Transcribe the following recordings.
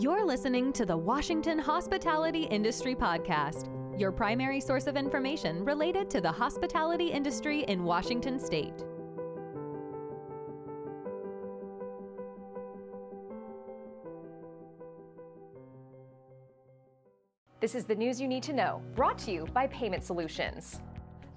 You're listening to the Washington Hospitality Industry Podcast, your primary source of information related to the hospitality industry in Washington state. This is the news you need to know, brought to you by Payment Solutions.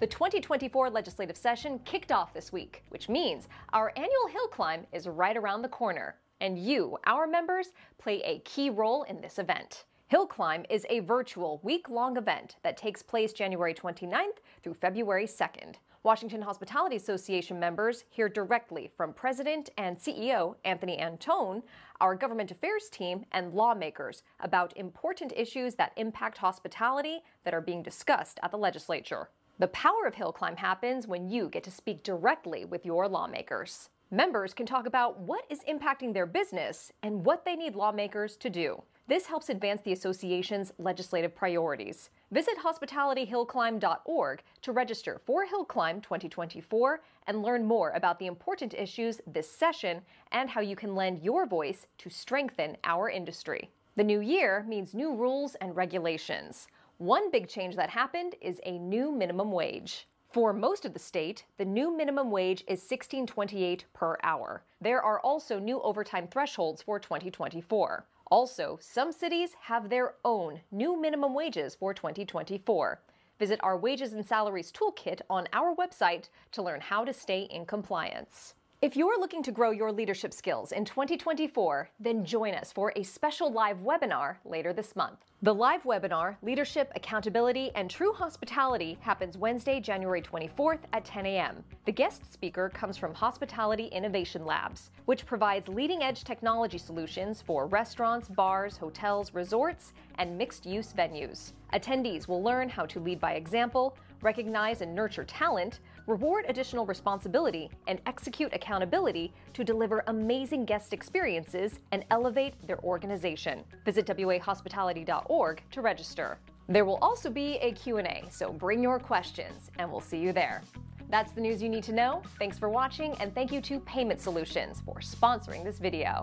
The 2024 legislative session kicked off this week, which means our annual hill climb is right around the corner. And you, our members, play a key role in this event. Hill Climb is a virtual week long event that takes place January 29th through February 2nd. Washington Hospitality Association members hear directly from President and CEO Anthony Anton, our government affairs team, and lawmakers about important issues that impact hospitality that are being discussed at the legislature. The power of Hill Climb happens when you get to speak directly with your lawmakers. Members can talk about what is impacting their business and what they need lawmakers to do. This helps advance the association's legislative priorities. Visit hospitalityhillclimb.org to register for Hill Climb 2024 and learn more about the important issues this session and how you can lend your voice to strengthen our industry. The new year means new rules and regulations. One big change that happened is a new minimum wage. For most of the state, the new minimum wage is $16.28 per hour. There are also new overtime thresholds for 2024. Also, some cities have their own new minimum wages for 2024. Visit our Wages and Salaries Toolkit on our website to learn how to stay in compliance. If you're looking to grow your leadership skills in 2024, then join us for a special live webinar later this month. The live webinar, Leadership, Accountability, and True Hospitality, happens Wednesday, January 24th at 10 a.m. The guest speaker comes from Hospitality Innovation Labs, which provides leading edge technology solutions for restaurants, bars, hotels, resorts, and mixed use venues. Attendees will learn how to lead by example, recognize and nurture talent, reward additional responsibility, and execute accountability to deliver amazing guest experiences and elevate their organization. Visit wahospitality.org to register. There will also be a Q&A, so bring your questions and we'll see you there. That's the news you need to know. Thanks for watching and thank you to Payment Solutions for sponsoring this video.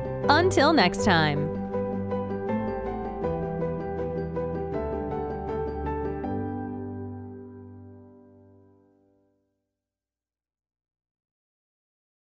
Until next time.